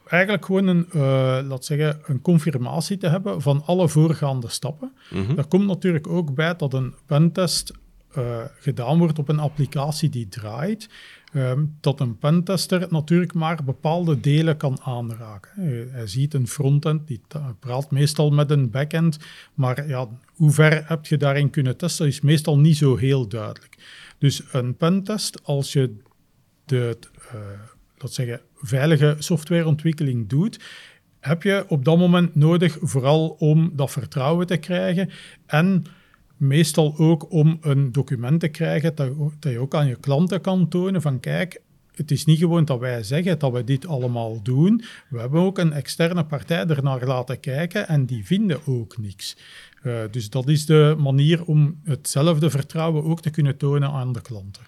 eigenlijk gewoon een, uh, laat zeggen, een confirmatie te hebben van alle voorgaande stappen. Mm -hmm. Daar komt natuurlijk ook bij dat een pentest uh, gedaan wordt op een applicatie die draait, um, dat een pentester natuurlijk maar bepaalde delen kan aanraken. Hij, hij ziet een frontend, die praat meestal met een backend, maar ja, hoe ver heb je daarin kunnen testen, is meestal niet zo heel duidelijk. Dus een pentest, als je de uh, laat zeggen, veilige softwareontwikkeling doet, heb je op dat moment nodig vooral om dat vertrouwen te krijgen en meestal ook om een document te krijgen dat, dat je ook aan je klanten kan tonen van kijk, het is niet gewoon dat wij zeggen dat we dit allemaal doen. We hebben ook een externe partij ernaar laten kijken en die vinden ook niks. Uh, dus dat is de manier om hetzelfde vertrouwen ook te kunnen tonen aan de klanten.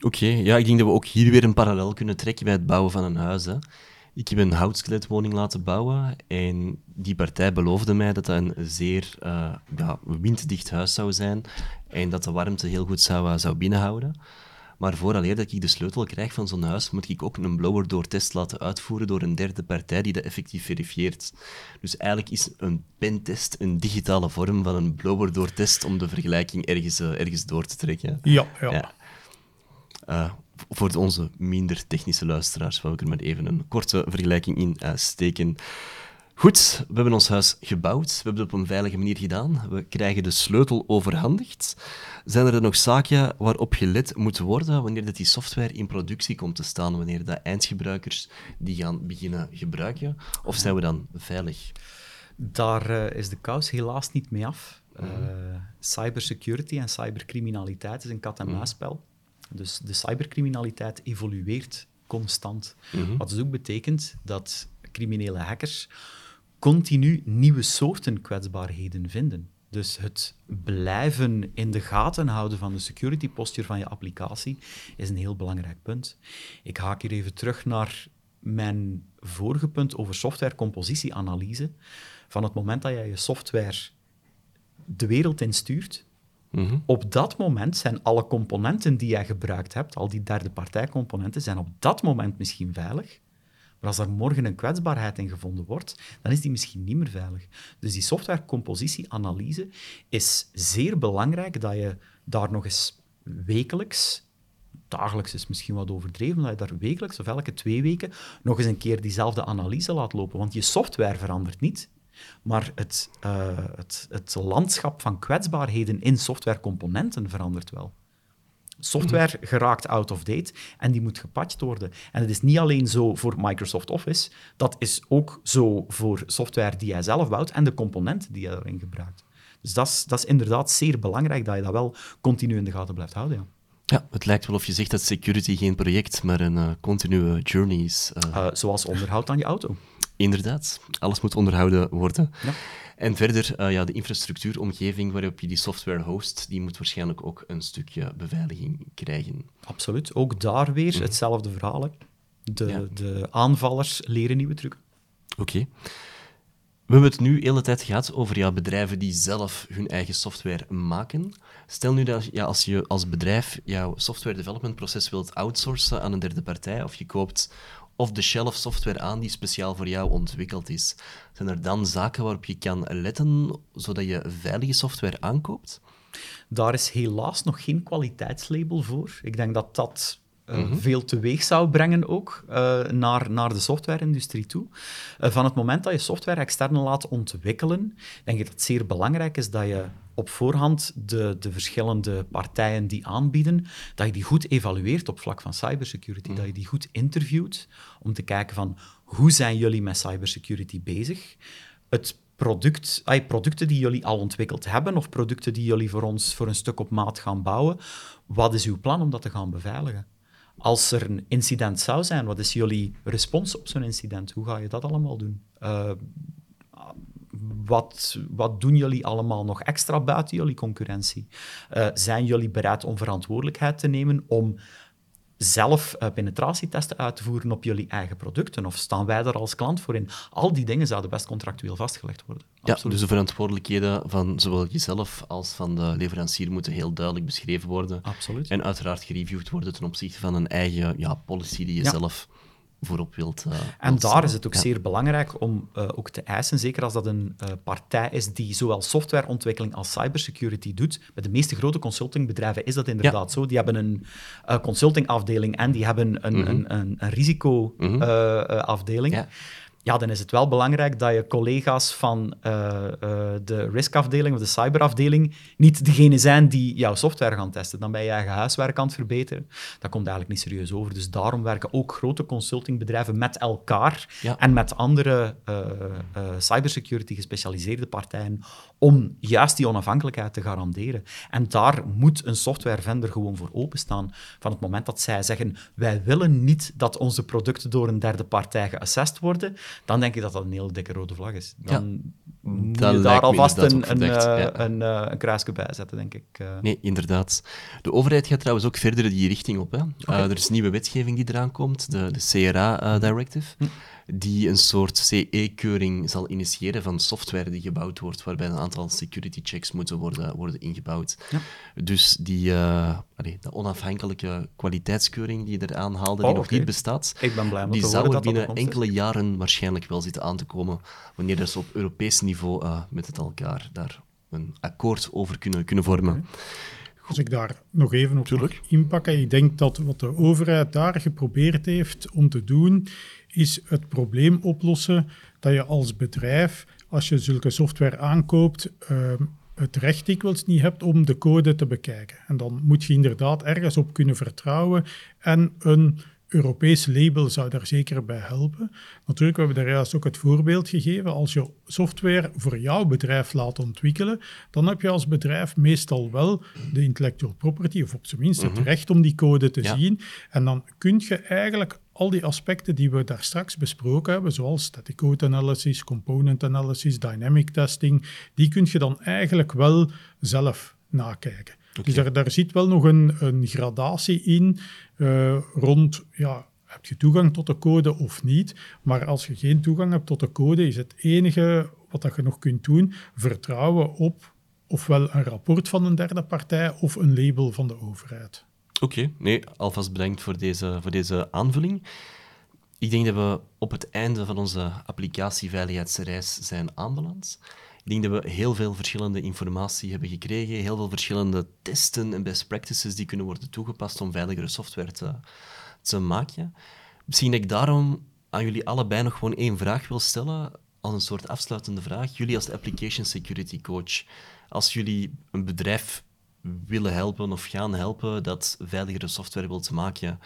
Oké, ja, ik denk dat we ook hier weer een parallel kunnen trekken bij het bouwen van een huis. Hè. Ik heb een houtskeletwoning laten bouwen en die partij beloofde mij dat dat een zeer uh, ja, winddicht huis zou zijn en dat de warmte heel goed zou, uh, zou binnenhouden. Maar vooraleer dat ik de sleutel krijg van zo'n huis, moet ik ook een blower door test laten uitvoeren door een derde partij die dat effectief verifieert. Dus eigenlijk is een pentest een digitale vorm van een blower door test om de vergelijking ergens, uh, ergens door te trekken. Ja, ja. ja. Uh, voor onze minder technische luisteraars wil ik er maar even een korte vergelijking in uh, steken. Goed, we hebben ons huis gebouwd. We hebben het op een veilige manier gedaan. We krijgen de sleutel overhandigd. Zijn er nog zaken waarop gelet moet worden wanneer dat die software in productie komt te staan, wanneer de eindgebruikers die gaan beginnen gebruiken? Of zijn we dan veilig? Daar uh, is de kous helaas niet mee af. Uh, cybersecurity en cybercriminaliteit is een kat-en-muisspel. Dus de cybercriminaliteit evolueert constant. Mm Wat dus ook betekent dat criminele hackers continu nieuwe soorten kwetsbaarheden vinden. Dus het blijven in de gaten houden van de security posture van je applicatie is een heel belangrijk punt. Ik haak hier even terug naar mijn vorige punt over softwarecompositieanalyse. Van het moment dat jij je software de wereld instuurt, Mhm. Op dat moment zijn alle componenten die jij gebruikt hebt, al die derde partijcomponenten, zijn op dat moment misschien veilig. Maar als er morgen een kwetsbaarheid in gevonden wordt, dan is die misschien niet meer veilig. Dus die softwarecompositieanalyse is zeer belangrijk dat je daar nog eens wekelijks, dagelijks is misschien wat overdreven, dat je daar wekelijks of elke twee weken nog eens een keer diezelfde analyse laat lopen. Want je software verandert niet, maar het, uh, het, het landschap van kwetsbaarheden in softwarecomponenten verandert wel. Software mhm. geraakt out of date en die moet gepatcht worden. En het is niet alleen zo voor Microsoft Office, dat is ook zo voor software die jij zelf bouwt en de componenten die je daarin gebruikt. Dus dat is, dat is inderdaad zeer belangrijk dat je dat wel continu in de gaten blijft houden. Ja. Ja, het lijkt wel of je zegt dat security geen project, maar een uh, continue journey is. Uh... zoals onderhoud aan je auto. Inderdaad, alles moet onderhouden worden. Ja. En verder, uh, ja, de infrastructuuromgeving waarop je die software host, die moet waarschijnlijk ook een stukje beveiliging krijgen. Absoluut. Ook daar weer mhm. hetzelfde verhaal. De, de aanvallers leren nieuwe trucken. Oké. We hebben het nu de hele tijd gehad over ja, bedrijven die zelf hun eigen software maken. Stel nu dat ja, als je als bedrijf jouw software development proces wilt outsourcen aan een derde partij, of je koopt off-the-shelf software aan die speciaal voor jou ontwikkeld is. Zijn er dan zaken waarop je kan letten, zodat je veilige software aankoopt? Daar is helaas nog geen kwaliteitslabel voor. Ik denk dat dat uh, veel teweeg zou brengen ook uh, naar, naar de softwareindustrie toe. Uh, van het moment dat je software extern laat ontwikkelen, denk ik dat het zeer belangrijk is dat je op voorhand de, de verschillende partijen die aanbieden, dat je die goed evalueert op vlak van cybersecurity, dat je die goed interviewt om te kijken van hoe zijn jullie met cybersecurity bezig? Het product, ay, producten die jullie al ontwikkeld hebben of producten die jullie voor ons voor een stuk op maat gaan bouwen, wat is uw plan om dat te gaan beveiligen? Als er een incident zou zijn, wat is jullie respons op zo'n incident? Hoe ga je dat allemaal doen? Uh, wat, wat doen jullie allemaal nog extra buiten jullie concurrentie? Uh, zijn jullie bereid om verantwoordelijkheid te nemen om zelf uh, penetratietesten uit te voeren op jullie eigen producten? Of staan wij daar als klant voor in? Al die dingen zouden best contractueel vastgelegd worden. Ja, dus de verantwoordelijkheden van zowel jezelf als van de leverancier moeten heel duidelijk beschreven worden. Absoluut. En uiteraard gereviewd worden ten opzichte van een eigen ja, policy die je zelf voorop wilt. Uh, en daar is het ook zeer belangrijk om uh, ook te eisen, zeker als dat een uh, partij is die zowel softwareontwikkeling als cybersecurity doet. Bij de meeste grote consultingbedrijven is dat inderdaad ja. zo. Die hebben een consultingafdeling en die hebben een, mm -hmm. een, een, een risicoafdeling. Mm -hmm. ja ja, dan is het wel belangrijk dat je collega's van uh, uh, de riskafdeling of de cyberafdeling niet degene zijn die jouw software gaan testen. Dan ben je eigen huiswerk aan het verbeteren. Dat komt eigenlijk niet serieus over. Dus daarom werken ook grote consultingbedrijven met elkaar en met andere uh, cybersecurity gespecialiseerde partijen om juist die onafhankelijkheid te garanderen. En daar moet een softwarevendor gewoon voor openstaan. Van het moment dat zij zeggen, wij willen niet dat onze producten door een derde partij geassessed worden, dan denk ik dat dat een heel dikke rode vlag is. Dan moet Dat je daar alvast een, een, eh, ja. een, eh, een kruisje bij zetten, denk ik. eh. Nee, inderdaad. De overheid gaat trouwens ook verder die richting op. Hè. Eh, er is nieuwe wetgeving die eraan komt, de, de CRA-directive, Hm. Die een soort CE-keuring zal initiëren van software die gebouwd wordt, waarbij een aantal security checks moeten worden, worden ingebouwd. Ja. Dus die, eh, allee, de onafhankelijke kwaliteitskeuring die er aanhaalde, die Oh, nog niet bestaat, Ik ben blij die zou er binnen is. enkele jaren waarschijnlijk wel zitten aan te komen, wanneer dat ze op Europees niveau eh, met het elkaar daar een akkoord over kunnen, kunnen vormen. Als ik daar nog even op Tuurlijk. mag inpakken, ik denk dat wat de overheid daar geprobeerd heeft om te doen, is het probleem oplossen dat je als bedrijf, als je zulke software aankoopt, ehm, het recht dikwijls niet hebt om de code te bekijken. En dan moet je inderdaad ergens op kunnen vertrouwen en een Europees label zou daar zeker bij helpen. Natuurlijk, we hebben daar juist ook het voorbeeld gegeven. Als je software voor jouw bedrijf laat ontwikkelen, dan heb je als bedrijf meestal wel de intellectual property, of op zijn minst het recht om die code te Ja. zien. En dan kun je eigenlijk al die aspecten die we daar straks besproken hebben, zoals static code analysis, component analysis, dynamic testing, die kun je dan eigenlijk wel zelf nakijken. Dus daar, daar zit wel nog een, een gradatie in eh, rond, ja, heb je toegang tot de code of niet? Maar als je geen toegang hebt tot de code, is het enige wat dat je nog kunt doen, vertrouwen op ofwel een rapport van een derde partij of een label van de overheid. Oké, nee, alvast bedankt voor deze, voor deze aanvulling. Ik denk dat we op het einde van onze applicatieveiligheidsreis zijn aanbeland. Ik denk dat we heel veel verschillende informatie hebben gekregen, heel veel verschillende testen en best practices die kunnen worden toegepast om veiligere software te, te maken. Misschien dat ik daarom aan jullie allebei nog gewoon één vraag wil stellen, als een soort afsluitende vraag. Jullie als application security coach, als jullie een bedrijf willen helpen of gaan helpen dat veiligere software wil maken,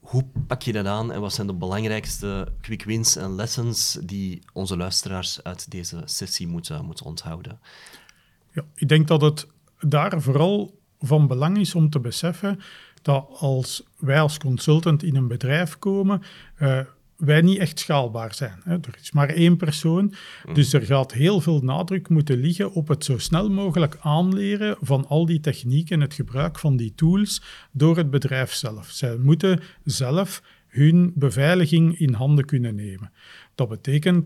hoe pak je dat aan en wat zijn de belangrijkste quick wins en lessons die onze luisteraars uit deze sessie moeten, moeten onthouden? Ja, ik denk dat het daar vooral van belang is om te beseffen dat als wij als consultant in een bedrijf komen, eh, wij niet echt schaalbaar zijn. Hè. Er is maar één persoon, dus er gaat heel veel nadruk moeten liggen op het zo snel mogelijk aanleren van al die technieken, het gebruik van die tools door het bedrijf zelf. Zij moeten zelf hun beveiliging in handen kunnen nemen. Dat betekent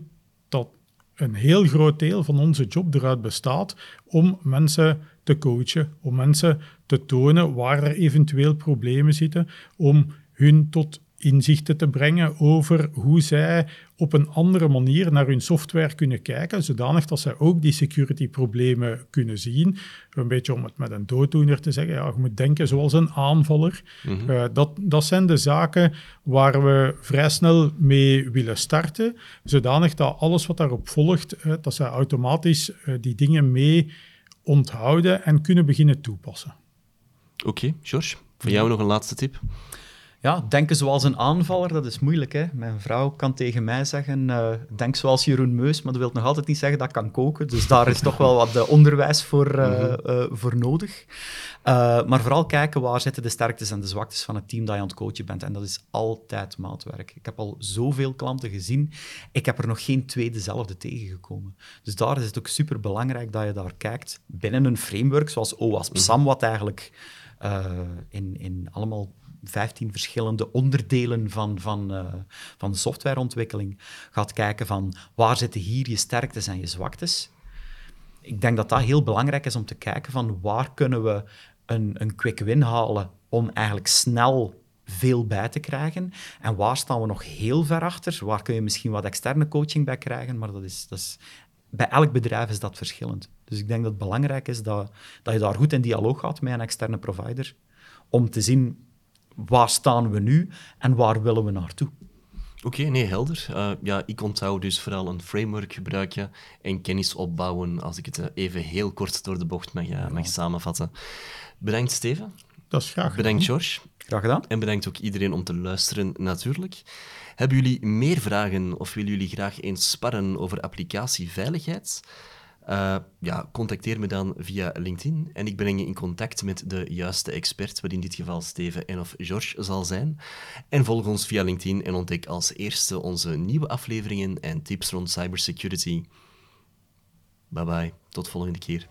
dat een heel groot deel van onze job eruit bestaat om mensen te coachen, om mensen te tonen waar er eventueel problemen zitten, om hun tot inzichten te brengen over hoe zij op een andere manier naar hun software kunnen kijken, zodanig dat zij ook die security-problemen kunnen zien. Een beetje om het met een dooddoener te zeggen, ja, je moet denken zoals een aanvaller. Eh, dat, dat zijn de zaken waar we vrij snel mee willen starten, zodanig dat alles wat daarop volgt, eh, dat zij automatisch eh, die dingen mee onthouden en kunnen beginnen toepassen. Oké, George, voor jou nog een laatste tip? Ja, denken zoals een aanvaller, dat is moeilijk. Hè? Mijn vrouw kan tegen mij zeggen, eh, denk zoals Jeroen Meus, maar dat wil nog altijd niet zeggen dat ik kan koken. Dus daar is toch wel wat eh, onderwijs voor, eh, eh, voor nodig. Maar vooral kijken waar zitten de sterktes en de zwaktes van het team dat je aan het coachen bent. En dat is altijd maatwerk. Ik heb al zoveel klanten gezien. Ik heb er nog geen twee dezelfde tegengekomen. Dus daar is het ook super belangrijk dat je daar kijkt binnen een framework zoals OWASP SAM, wat eigenlijk in, in allemaal 15 verschillende onderdelen van, van, eh, van de softwareontwikkeling gaat kijken van waar zitten hier je sterktes en je zwaktes. Ik denk dat dat heel belangrijk is om te kijken van waar kunnen we een, een quick win halen om eigenlijk snel veel bij te krijgen. En waar staan we nog heel ver achter? Waar kun je misschien wat externe coaching bij krijgen? Maar dat is, dat is, bij elk bedrijf is dat verschillend. Dus ik denk dat het belangrijk is dat, dat je daar goed in dialoog gaat met een externe provider om te zien waar staan we nu en waar willen we naartoe. Oké, nee, helder. Eh, ja, ik onthoud dus vooral een framework gebruiken en kennis opbouwen, als ik het eh, even heel kort door de bocht mag, eh, mag samenvatten. Bedankt, Steven. Dat is graag Bedankt. George. Graag gedaan. En bedankt ook iedereen om te luisteren, natuurlijk. Hebben jullie meer vragen of willen jullie graag eens sparren over applicatieveiligheid? Uh, ja, contacteer me dan via LinkedIn en ik breng je in contact met de juiste expert, wat in dit geval Steven en of George zal zijn. En volg ons via LinkedIn en ontdek als eerste onze nieuwe afleveringen en tips rond cybersecurity. Bye bye, tot volgende keer.